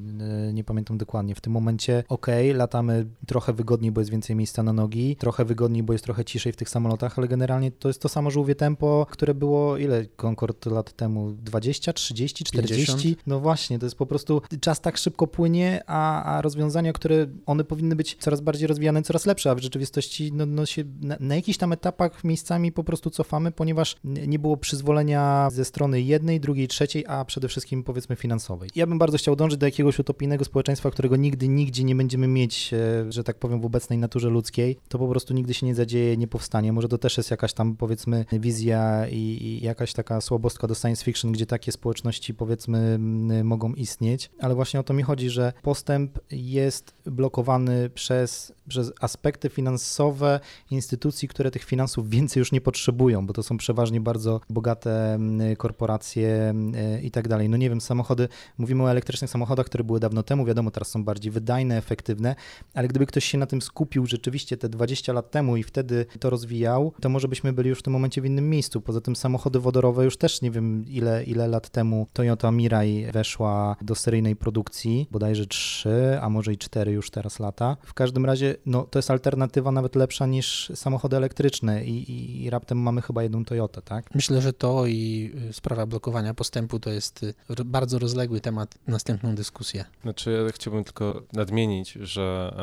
e, nie pamiętam dokładnie. W tym momencie, ok, latamy trochę wygodniej, bo jest więcej miejsca na nogi, trochę wygodniej, bo jest trochę ciszej w tych samolotach, ale generalnie to jest to samo żółwie tempo, które było ile Concorde lat temu? 20, 30, 40? 50? No właśnie, to jest po prostu czas tak szybko płynie, a, a rozwiązania, które one powinny być coraz bardziej rozwijane, coraz lepsze, a w rzeczywistości no, no się na, na jakichś tam etapach miejscami po prostu cofamy, ponieważ nie było przyzwolenia ze strony jednej, drugiej, trzeciej, a przede wszystkim powiedzmy finansowej. Ja bym bardzo chciał dążyć do jakiegoś utopijnego społeczeństwa, którego nigdy, nigdzie nie będziemy mieć, e, że tak powiem, w obecnej naturze ludzkiej, to po prostu nigdy się nie zadzieje, nie powstanie. Może to też jest jakaś tam, powiedzmy, wizja i, i jakaś taka słabostka do science fiction, gdzie takie społeczności, powiedzmy, mogą istnieć, ale właśnie o to mi chodzi, że postęp jest blokowany przez, przez aspekty finansowe instytucji, które tych finansów więcej już nie potrzebują, bo to są przeważnie bardzo bogate korporacje i tak dalej. No nie wiem, samochody, mówimy o elektrycznych elektrycznych samochodach, które były dawno temu, wiadomo, teraz są bardziej wydajne, efektywne, ale gdyby ktoś się na tym skupił rzeczywiście te 20 lat temu i wtedy to rozwijał, to może byśmy byli już w tym momencie w innym miejscu. Poza tym samochody wodorowe już też nie wiem ile, ile lat temu Toyota Mirai weszła do seryjnej produkcji, bodajże 3, a może i 4 już teraz lata. W każdym razie no, to jest alternatywa nawet lepsza niż samochody elektryczne i, i, i raptem mamy chyba jedną Toyotę, tak? Myślę, że to i sprawa blokowania postępu to jest y, bardzo rozległy temat na następną dyskusję. Znaczy, ja chciałbym tylko nadmienić, że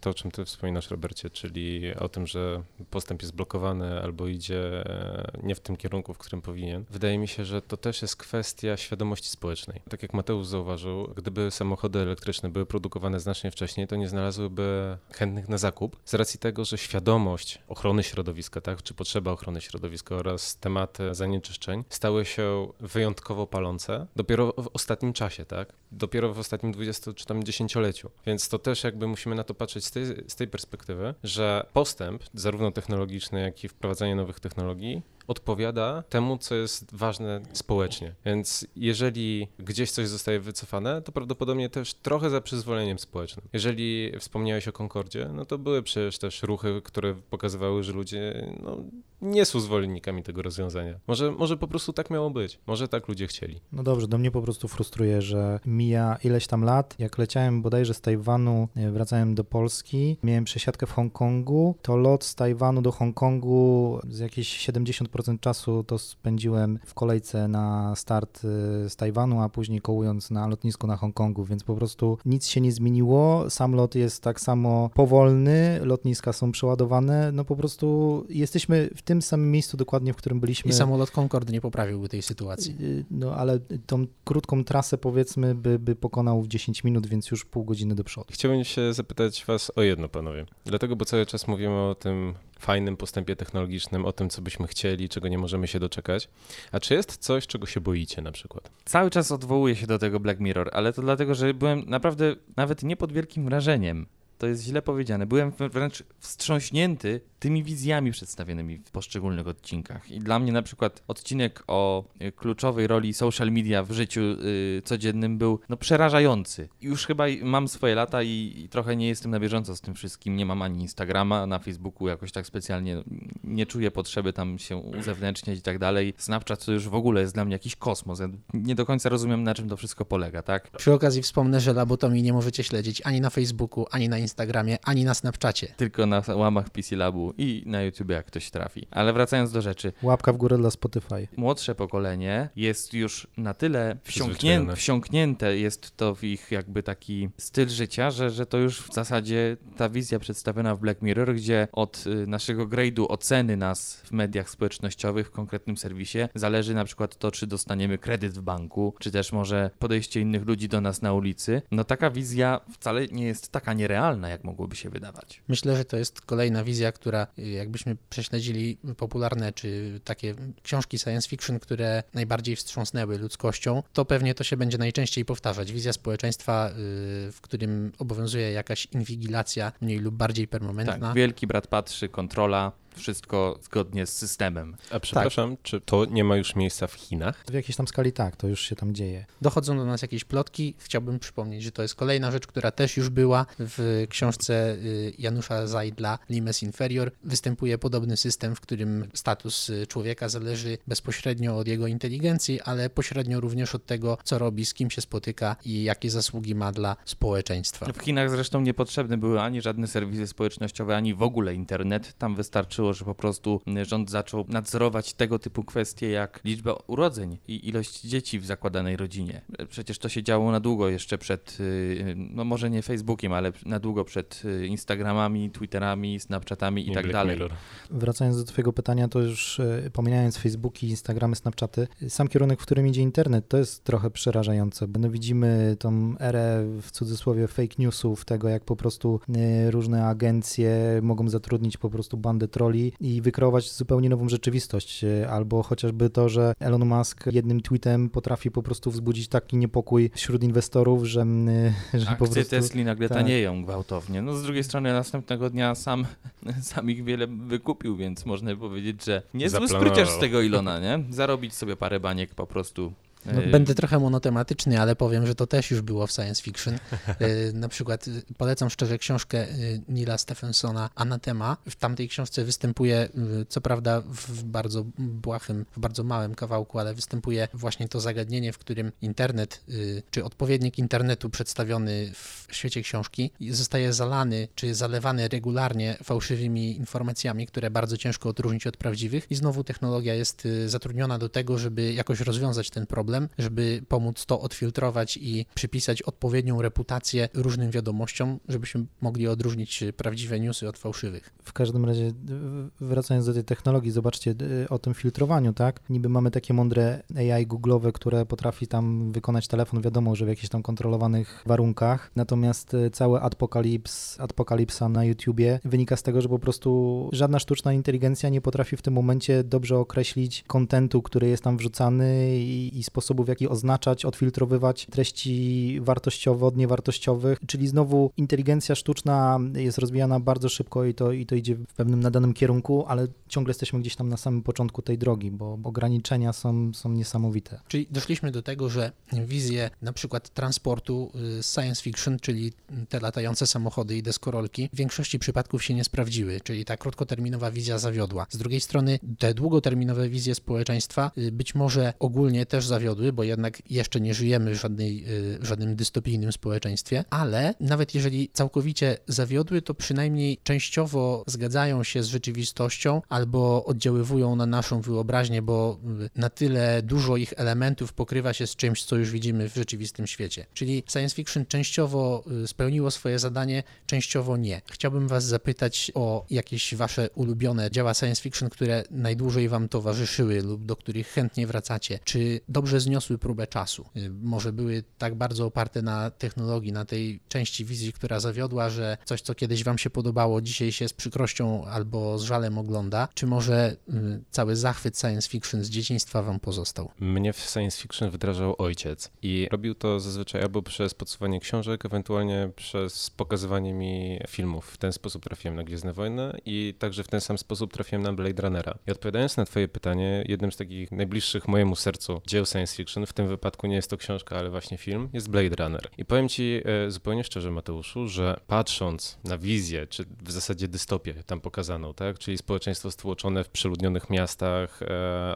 to, o czym ty wspominasz, Robercie, czyli o tym, że postęp jest blokowany albo idzie e, nie w tym kierunku, w którym powinien, wydaje mi się, że to też jest kwestia świadomości społecznej. Tak jak Mateusz zauważył, gdyby samochody elektryczne były produkowane znacznie wcześniej, to nie znalazłyby chętnych na zakup z racji tego, że świadomość ochrony środowiska, tak, czy potrzeba ochrony środowiska oraz tematy zanieczyszczeń stały się wyjątkowo palące dopiero w ostatnim czasie, tak? Dopiero w ostatnim 20 czy tam dziesięcioleciu. Więc to też jakby musimy na to patrzeć z tej, z tej perspektywy, że postęp, zarówno technologiczny, jak i wprowadzanie nowych technologii, odpowiada temu, co jest ważne społecznie. Więc jeżeli gdzieś coś zostaje wycofane, to prawdopodobnie też trochę za przyzwoleniem społecznym. Jeżeli wspomniałeś o Concordzie, no to były przecież też ruchy, które pokazywały, że ludzie no, nie są zwolennikami tego rozwiązania. Może, może po prostu tak miało być. Może tak ludzie chcieli. No dobrze, do mnie po prostu frustruje, że mija ileś tam lat. Jak leciałem bodajże z Tajwanu, e, wracałem do Polski, miałem przesiadkę w Hongkongu, to lot z Tajwanu do Hongkongu z jakieś 70% czasu to spędziłem w kolejce na start e, z Tajwanu, a później kołując na lotnisku na Hongkongu, więc po prostu nic się nie zmieniło. Sam lot jest tak samo powolny, lotniska są przeładowane, no po prostu jesteśmy w tym samym miejscu dokładnie, w którym byliśmy. I samolot Concorde nie poprawiłby tej sytuacji. Y, No ale tą krótką trasę powiedzmy by, by pokonał w 10 minut, więc już pół godziny do przodu. Chciałbym się zapytać was o jedno, panowie. Dlatego, bo cały czas mówimy o tym fajnym postępie technologicznym, o tym, co byśmy chcieli, czego nie możemy się doczekać. A czy jest coś, czego się boicie na przykład? Cały czas odwołuję się do tego Black Mirror, ale to dlatego, że byłem naprawdę nawet nie pod wielkim wrażeniem. To jest źle powiedziane. Byłem wręcz wstrząśnięty tymi wizjami przedstawionymi w poszczególnych odcinkach. I dla mnie na przykład odcinek o y, kluczowej roli social media w życiu y, codziennym był no, przerażający. Już chyba mam swoje lata i, i trochę nie jestem na bieżąco z tym wszystkim. Nie mam ani Instagrama, na Facebooku jakoś tak specjalnie nie czuję potrzeby tam się uzewnętrzniać i tak dalej. Snapchat to już w ogóle jest dla mnie jakiś kosmos. Ja nie do końca rozumiem, na czym to wszystko polega, tak? Przy okazji wspomnę, że Labotomii nie możecie śledzić ani na Facebooku, ani na Instagramie, ani na Snapchacie. Tylko na łamach PC Labu i na YouTube, jak ktoś trafi. Ale wracając do rzeczy, Łapka w górę dla Spotify. młodsze pokolenie jest już na tyle wsiąknię, Przyzwyczajone. wsiąknięte, jest to w ich jakby taki styl życia, że, że to już w zasadzie ta wizja przedstawiona w Black Mirror, gdzie od y, naszego grade'u oceny nas w mediach społecznościowych w konkretnym serwisie zależy na przykład to, czy dostaniemy kredyt w banku, czy też może podejście innych ludzi do nas na ulicy. No taka wizja wcale nie jest taka nierealna, jak mogłoby się wydawać. Myślę, że to jest kolejna wizja, która y, jakbyśmy prześledzili popularne czy takie książki science fiction, które najbardziej wstrząsnęły ludzkością, to pewnie to się będzie najczęściej powtarzać. Wizja społeczeństwa, y, w którym obowiązuje jakaś inwigilacja mniej lub bardziej permanentna. Tak, wielki brat patrzy, kontrola, wszystko zgodnie z systemem. A przepraszam, czy to nie ma już miejsca w Chinach? W jakiejś tam skali tak, to już się tam dzieje. Dochodzą do nas jakieś plotki. Chciałbym przypomnieć, że to jest kolejna rzecz, która też już była w książce y, Janusza Zajdla Limes Inferior. Występuje podobny system, w którym status y, człowieka zależy bezpośrednio od jego inteligencji, ale pośrednio również od tego, co robi, z kim się spotyka i jakie zasługi ma dla społeczeństwa. W Chinach zresztą niepotrzebne były ani żadne serwisy społecznościowe, ani w ogóle internet. Tam wystarczyło, że po prostu rząd zaczął nadzorować tego typu kwestie jak liczba urodzeń i ilość dzieci w zakładanej rodzinie. Przecież to się działo na długo jeszcze przed, y, no może nie Facebookiem, ale na długo przed y, Instagramami, Twitterami, Snapchatami i Nie tak Black dalej. Mirror. Wracając do Twojego pytania, to już e, pomijając Facebooki, Instagramy, Snapchaty, sam kierunek, w którym idzie internet, to jest trochę przerażające, bo no widzimy tą erę w cudzysłowie fake newsów, tego jak po prostu e, różne agencje mogą zatrudnić po prostu bandę troli i wykreować zupełnie nową rzeczywistość, e, albo chociażby to, że Elon Musk jednym tweetem potrafi po prostu wzbudzić taki niepokój wśród inwestorów, że, m, że po Akcje prostu... Tesli nagle tak. tanieją gwałtownie. No z drugiej strony następnego dnia sam, sam ich wiele wykupił, więc można powiedzieć, że niezły spryciarz z tego Ilona, nie? Zarobić sobie parę baniek po prostu. No, y, będę trochę monotematyczny, ale powiem, że to też już było w science fiction. Y, Na przykład y, polecam szczerze książkę Nila Stephensona Anatema. W tamtej książce występuje, co prawda w bardzo błahym, w bardzo małym kawałku, ale występuje właśnie to zagadnienie, w którym internet, czy odpowiednik internetu przedstawiony w świecie książki zostaje zalany, czy zalewany regularnie fałszywymi informacjami, które bardzo ciężko odróżnić od prawdziwych i znowu technologia jest zatrudniona do tego, żeby jakoś rozwiązać ten problem problem, żeby pomóc to odfiltrować i przypisać odpowiednią reputację różnym wiadomościom, żebyśmy mogli odróżnić prawdziwe newsy od fałszywych. W każdym razie, wracając do tej technologii, zobaczcie o tym filtrowaniu, tak? Niby mamy takie mądre AI googlowe, które potrafi tam wykonać telefon, wiadomo, że w jakichś tam kontrolowanych warunkach, natomiast e, cały adpokalipsa na YouTubie wynika z tego, że po prostu żadna sztuczna inteligencja nie potrafi w tym momencie dobrze określić kontentu, który jest tam wrzucany i, i sposobu, w jaki oznaczać, odfiltrowywać treści wartościowe od niewartościowych, czyli znowu inteligencja sztuczna jest rozwijana bardzo szybko i to, i to idzie w pewnym nadanym kierunku, ale ciągle jesteśmy gdzieś tam na samym początku tej drogi, bo ograniczenia są, są niesamowite. Czyli doszliśmy do tego, że wizje na przykład transportu y, science fiction, czyli te latające samochody i deskorolki, w większości przypadków się nie sprawdziły, czyli ta krótkoterminowa wizja zawiodła. Z drugiej strony te długoterminowe wizje społeczeństwa y, być może ogólnie też zawiodły, bo jednak jeszcze nie żyjemy w, żadnej, y, w żadnym dystopijnym społeczeństwie, ale nawet jeżeli całkowicie zawiodły, to przynajmniej częściowo zgadzają się z rzeczywistością albo oddziaływują na naszą wyobraźnię, bo na tyle dużo ich elementów pokrywa się z czymś, co już widzimy w rzeczywistym świecie. Czyli science fiction częściowo y, spełniło swoje zadanie, częściowo nie. Chciałbym Was zapytać o jakieś Wasze ulubione dzieła science fiction, które najdłużej Wam towarzyszyły lub do których chętnie wracacie. Czy dobrze zniosły próbę czasu? Y, może były tak bardzo oparte na technologii, na tej części wizji, która zawiodła, że coś, co kiedyś Wam się podobało, dzisiaj się z przykrością albo z żalem ogląda? Czy może y, cały zachwyt science fiction z dzieciństwa Wam pozostał? Mnie w science fiction wdrażał ojciec i robił to zazwyczaj albo przez podsuwanie książek, ewentualnie przez pokazywanie mi filmów. W ten sposób trafiłem na Gwiezdne Wojny i także w ten sam sposób trafiłem na Blade Runnera. I odpowiadając na twoje pytanie, jednym z takich najbliższych mojemu sercu dzieł science fiction, w tym wypadku nie jest to książka, ale właśnie film, jest Blade Runner. I powiem ci e, zupełnie szczerze, Mateuszu, że patrząc na wizję, czy w zasadzie dystopię tam pokazaną, tak, czyli społeczeństwo stłoczone w przeludnionych miastach e,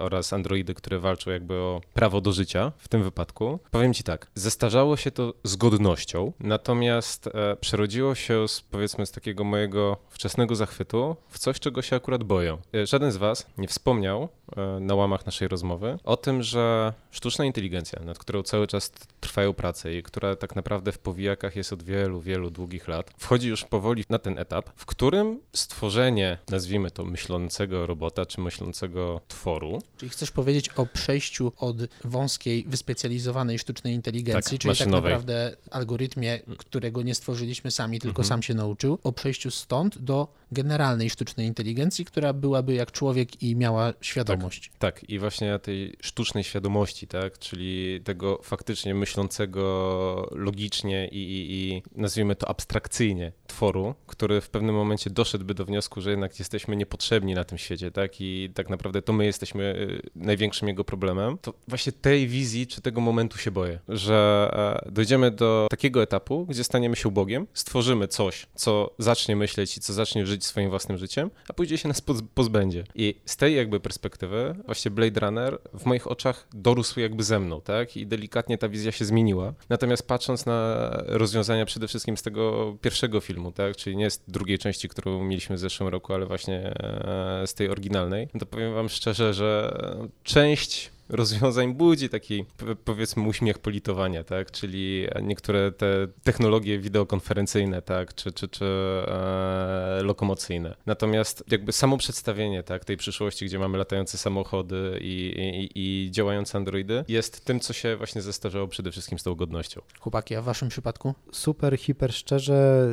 oraz androidy, które walczą jakby o prawo do życia w tym wypadku, powiem ci tak, zestarzało się to z godnością, natomiast e, przerodziło się z, powiedzmy z takiego mojego wczesnego zachwytu w coś, czego się akurat boję. E, żaden z was nie wspomniał e, na łamach naszej rozmowy o tym, że sztuczna inteligencja, nad którą cały czas trwają prace i która tak naprawdę w powijakach jest od wielu, wielu długich lat, wchodzi już powoli na ten etap, w którym stworzenie, nazwijmy to myślącego robota czy myślącego tworu. Czyli chcesz powiedzieć o przejściu od wąskiej, wyspecjalizowanej sztucznej inteligencji, tak, czyli maszynowej. tak naprawdę algorytmie, którego nie stworzyliśmy sami, tylko Mhm. sam się nauczył, o przejściu stąd do generalnej sztucznej inteligencji, która byłaby jak człowiek i miała świadomość. Tak, i właśnie tej sztucznej świadomości, tak, czyli tego faktycznie myślącego logicznie i, i, i nazwijmy to abstrakcyjnie tworu, który w pewnym momencie doszedłby do wniosku, że jednak jesteśmy niepotrzebni na tym świecie, tak, i tak naprawdę to my jesteśmy y, największym jego problemem, to właśnie tej wizji czy tego momentu się boję, że e, dojdziemy do takiego etapu, gdzie staniemy się Bogiem, stworzymy coś, co zacznie myśleć i co zacznie żyć swoim własnym życiem, a później się nas poz- pozbędzie. I z tej jakby perspektywy właśnie Blade Runner w moich oczach dorósł jakby ze mną, tak? I delikatnie ta wizja się zmieniła. Natomiast patrząc na rozwiązania przede wszystkim z tego pierwszego filmu, tak? Czyli nie z drugiej części, którą mieliśmy w zeszłym roku, ale właśnie e, z tej oryginalnej, to powiem wam szczerze, że część rozwiązań budzi taki powiedzmy uśmiech politowania, tak? Czyli niektóre te technologie wideokonferencyjne, tak? Czy, czy, czy e, lokomocyjne. Natomiast jakby samo przedstawienie, tak? Tej przyszłości, gdzie mamy latające samochody i, i, i działające androidy jest tym, co się właśnie zestarzało przede wszystkim z tą godnością. Chłopaki, a w waszym przypadku? Super, hiper szczerze,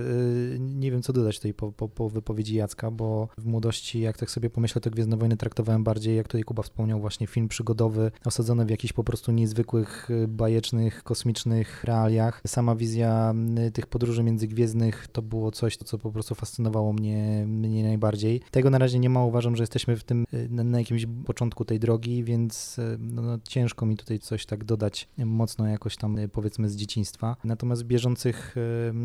y, nie wiem co dodać tutaj po, po, po wypowiedzi Jacka, bo w młodości, jak tak sobie pomyślę, to Gwiezdne Wojny traktowałem bardziej, jak tutaj Kuba wspomniał, właśnie film przygodowy, osadzony w jakichś po prostu niezwykłych, y, bajecznych, kosmicznych realiach. Sama wizja y, tych podróży międzygwiezdnych to było coś, co po prostu fascynowało mnie, mnie najbardziej. Tego na razie nie ma, uważam, że jesteśmy w tym, y, na, jakimś początku tej drogi, więc no, no, ciężko mi tutaj coś tak dodać mocno jakoś tam powiedzmy z dzieciństwa. Natomiast w bieżących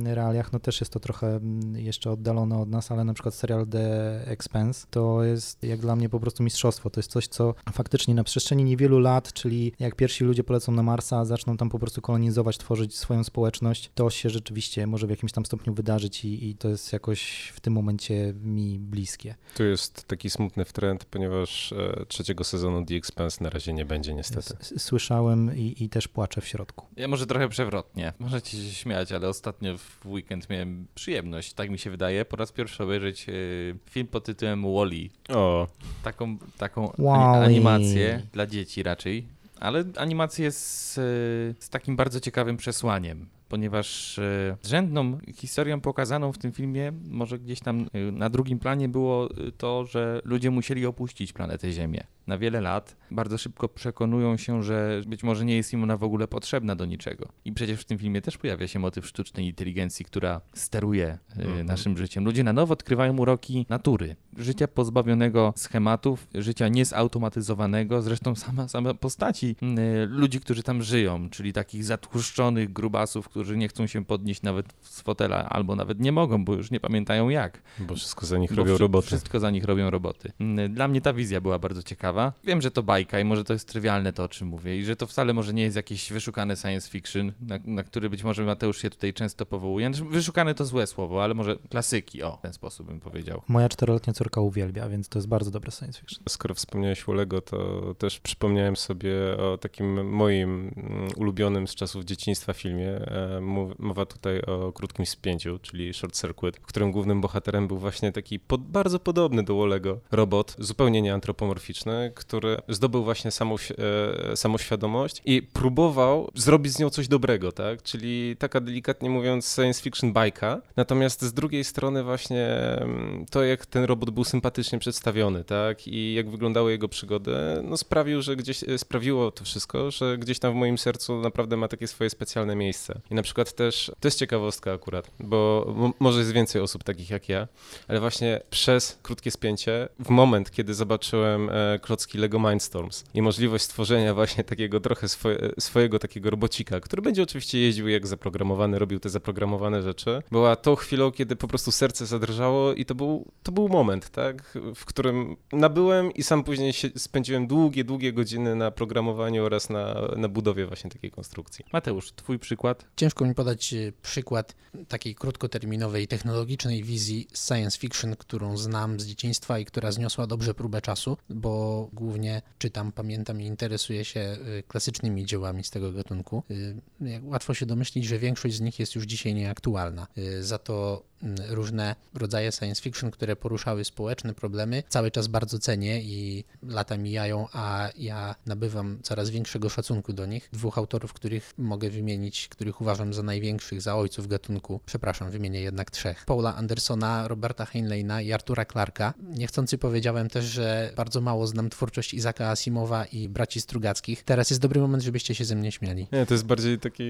realiach no też jest to trochę mm, jeszcze oddalone od nas, ale na przykład serial The Expanse to jest jak dla mnie po prostu mistrzostwo. To jest coś, co faktycznie na przestrzeni niewielu wielu lat, czyli jak pierwsi ludzie polecą na Marsa, zaczną tam po prostu kolonizować, tworzyć swoją społeczność, to się rzeczywiście może w jakimś tam stopniu wydarzyć i, i to jest jakoś w tym momencie mi bliskie. Tu jest taki smutny trend, ponieważ e, trzeciego sezonu The Expanse na razie nie będzie niestety. S- Słyszałem i, i też płaczę w środku. Ja może trochę przewrotnie. Możecie się śmiać, ale ostatnio w weekend miałem przyjemność, tak mi się wydaje, po raz pierwszy obejrzeć e, film pod tytułem Wally. O, Taką, taką animację dla dzieci raczej, ale animację z, e, z takim bardzo ciekawym przesłaniem. Ponieważ e, rzędną historią pokazaną w tym filmie, może gdzieś tam e, na drugim planie było e, to, że ludzie musieli opuścić planetę Ziemię na wiele lat. Bardzo szybko przekonują się, że być może nie jest im ona w ogóle potrzebna do niczego. I przecież w tym filmie też pojawia się motyw sztucznej inteligencji, która steruje Mhm. naszym życiem. Ludzie na nowo odkrywają uroki natury. Życia pozbawionego schematów, życia niezautomatyzowanego, zresztą sama, same postaci ludzi, którzy tam żyją, czyli takich zatłuszczonych grubasów, którzy nie chcą się podnieść nawet z fotela, albo nawet nie mogą, bo już nie pamiętają jak. bo wszystko za nich Bo robią wszy- roboty. Wszystko za nich robią roboty. Mm, Dla mnie ta wizja była bardzo ciekawa. Wiem, że to bajka i może to jest trywialne to, o czym mówię i że to wcale może nie jest jakieś wyszukane science fiction, na, na który być może Mateusz się tutaj często powołuje. Znaczy, wyszukane to złe słowo, ale może klasyki, o, w ten sposób bym powiedział. Moja czteroletnia córka uwielbia, więc to jest bardzo dobre science fiction. Skoro wspomniałeś o Lego, to też przypomniałem sobie o takim moim mm, ulubionym z czasów dzieciństwa filmie. Mowa tutaj o krótkim spięciu, czyli Short Circuit, w którym głównym bohaterem był właśnie taki pod, bardzo podobny do Wolego robot, zupełnie nieantropomorficzny, który zdobył właśnie samą, e, samoświadomość i próbował zrobić z nią coś dobrego, tak? Czyli taka delikatnie mówiąc science fiction bajka. Natomiast z drugiej strony właśnie mm, to, jak ten robot był sympatycznie przedstawiony, tak? I jak wyglądały jego przygody, no sprawił, że gdzieś, e, sprawiło to wszystko, że gdzieś tam w moim sercu naprawdę ma takie swoje specjalne miejsce. I na przykład też, to jest ciekawostka akurat, bo może jest więcej osób takich jak ja, ale właśnie przez krótkie spięcie, w moment, kiedy zobaczyłem e, klocki Lego Mindstorms i możliwość stworzenia właśnie takiego trochę swoje, swojego takiego robocika, który będzie oczywiście jeździł jak zaprogramowany, robił te zaprogramowane rzeczy, była tą chwilą, kiedy po prostu serce zadrżało i to był, to był moment, tak, w którym nabyłem i sam później się, spędziłem długie, długie godziny na programowaniu oraz na, na budowie właśnie takiej konstrukcji. Mateusz, twój przykład? Mi podać e, przykład takiej krótkoterminowej, technologicznej wizji science fiction, którą znam z dzieciństwa i która zniosła dobrze próbę czasu, bo głównie czytam, pamiętam i interesuję się e, klasycznymi dziełami z tego gatunku. E, Łatwo się domyślić, że większość z nich jest już dzisiaj nieaktualna. Za to różne rodzaje science fiction, które poruszały społeczne problemy, cały czas bardzo cenię i lata mijają, a ja nabywam coraz większego szacunku do nich. Dwóch autorów, których mogę wymienić, których uważam za największych, za ojców gatunku, przepraszam, wymienię jednak trzech. Paula Andersona, Roberta Heinleina i Artura Clarka. Niechcący powiedziałem też, że bardzo mało znam twórczość Izaka Asimowa i braci Strugackich. Teraz jest dobry moment, żebyście się ze mnie śmiali. Nie, to jest bardziej takie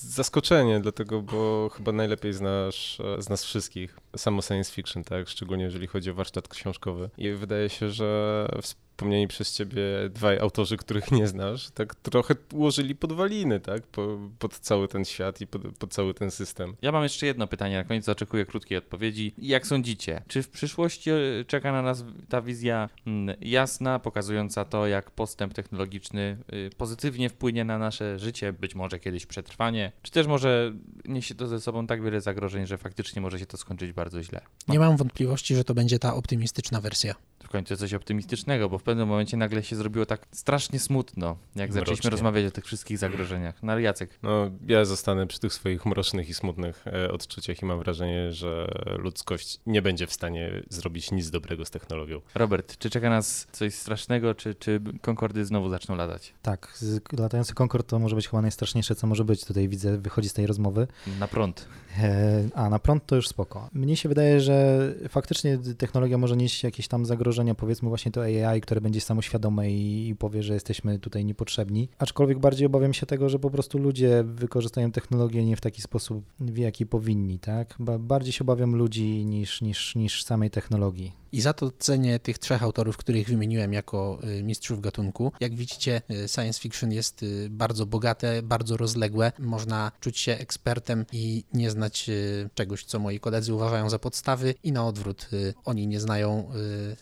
zaskoczenie, dlatego, bo chyba najlepiej znasz e, z nas wszystkich samo science fiction, tak? Szczególnie jeżeli chodzi o warsztat książkowy. I wydaje się, że wspomnieni przez ciebie dwaj autorzy, których nie znasz, tak trochę ułożyli podwaliny, tak? Po, pod cały ten świat i pod, pod cały ten system. Ja mam jeszcze jedno pytanie na koniec, oczekuję krótkiej odpowiedzi. Jak sądzicie, czy w przyszłości e, czeka na nas ta wizja mm, jasna, pokazująca to, jak postęp technologiczny y, pozytywnie wpłynie na nasze życie, być może kiedyś przetrwanie, czy też może niesie to ze sobą tak wiele zagrożeń, że faktycznie może się to skończyć bardzo źle? Nie mam wątpliwości, że to będzie ta optymistyczna wersja. W końcu coś optymistycznego, bo w pewnym momencie nagle się zrobiło tak strasznie smutno, jak zaczęliśmy Mrocznie. rozmawiać o tych wszystkich zagrożeniach. No ale Jacek, No, ja zostanę przy tych swoich mrocznych i smutnych e, odczuciach i mam wrażenie, że ludzkość nie będzie w stanie zrobić nic dobrego z technologią. Robert, czy czeka nas coś strasznego, czy, czy Concordy znowu zaczną latać? Tak, latający Concorde to może być chyba najstraszniejsze, co może być. Tutaj widzę, wychodzi z tej rozmowy. Na prąd. E, A na prąd to już spoko. Mnie się wydaje, że faktycznie technologia może nieść jakieś tam zagrożenia, powiedzmy właśnie to AI, które będzie samoświadome i, i powie, że jesteśmy tutaj niepotrzebni. Aczkolwiek bardziej obawiam się tego, że po prostu ludzie wykorzystają technologię nie w taki sposób, w jaki powinni, tak? Ba- Bardziej się obawiam ludzi niż, niż, niż samej technologii. I za to cenię tych trzech autorów, których wymieniłem jako y, mistrzów gatunku. Jak widzicie, y, science fiction jest y, bardzo bogate, bardzo rozległe. Można czuć się ekspertem i nie znać czegoś, co moi koledzy uważają za podstawy i na odwrót, oni nie znają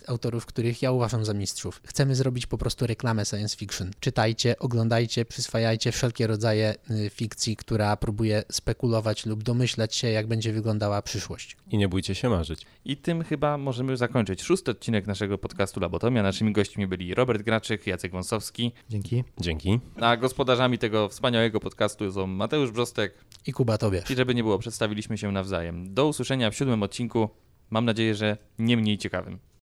autorów, których ja uważam za mistrzów. Chcemy zrobić po prostu reklamę science fiction. Czytajcie, oglądajcie, przyswajajcie wszelkie rodzaje fikcji, która próbuje spekulować lub domyślać się, jak będzie wyglądała przyszłość. I nie bójcie się marzyć. I tym chyba możemy już zakończyć szósty odcinek naszego podcastu Labotomia. Naszymi gośćmi byli Robert Graczyk, Jacek Wąsowski, Dzięki. Dzięki. a gospodarzami tego wspaniałego podcastu są Mateusz Brzostek I Kuba Tobiasz. i żeby nie było, przedstawiliśmy się nawzajem. Do usłyszenia w siódmym odcinku. Mam nadzieję, że nie mniej ciekawym.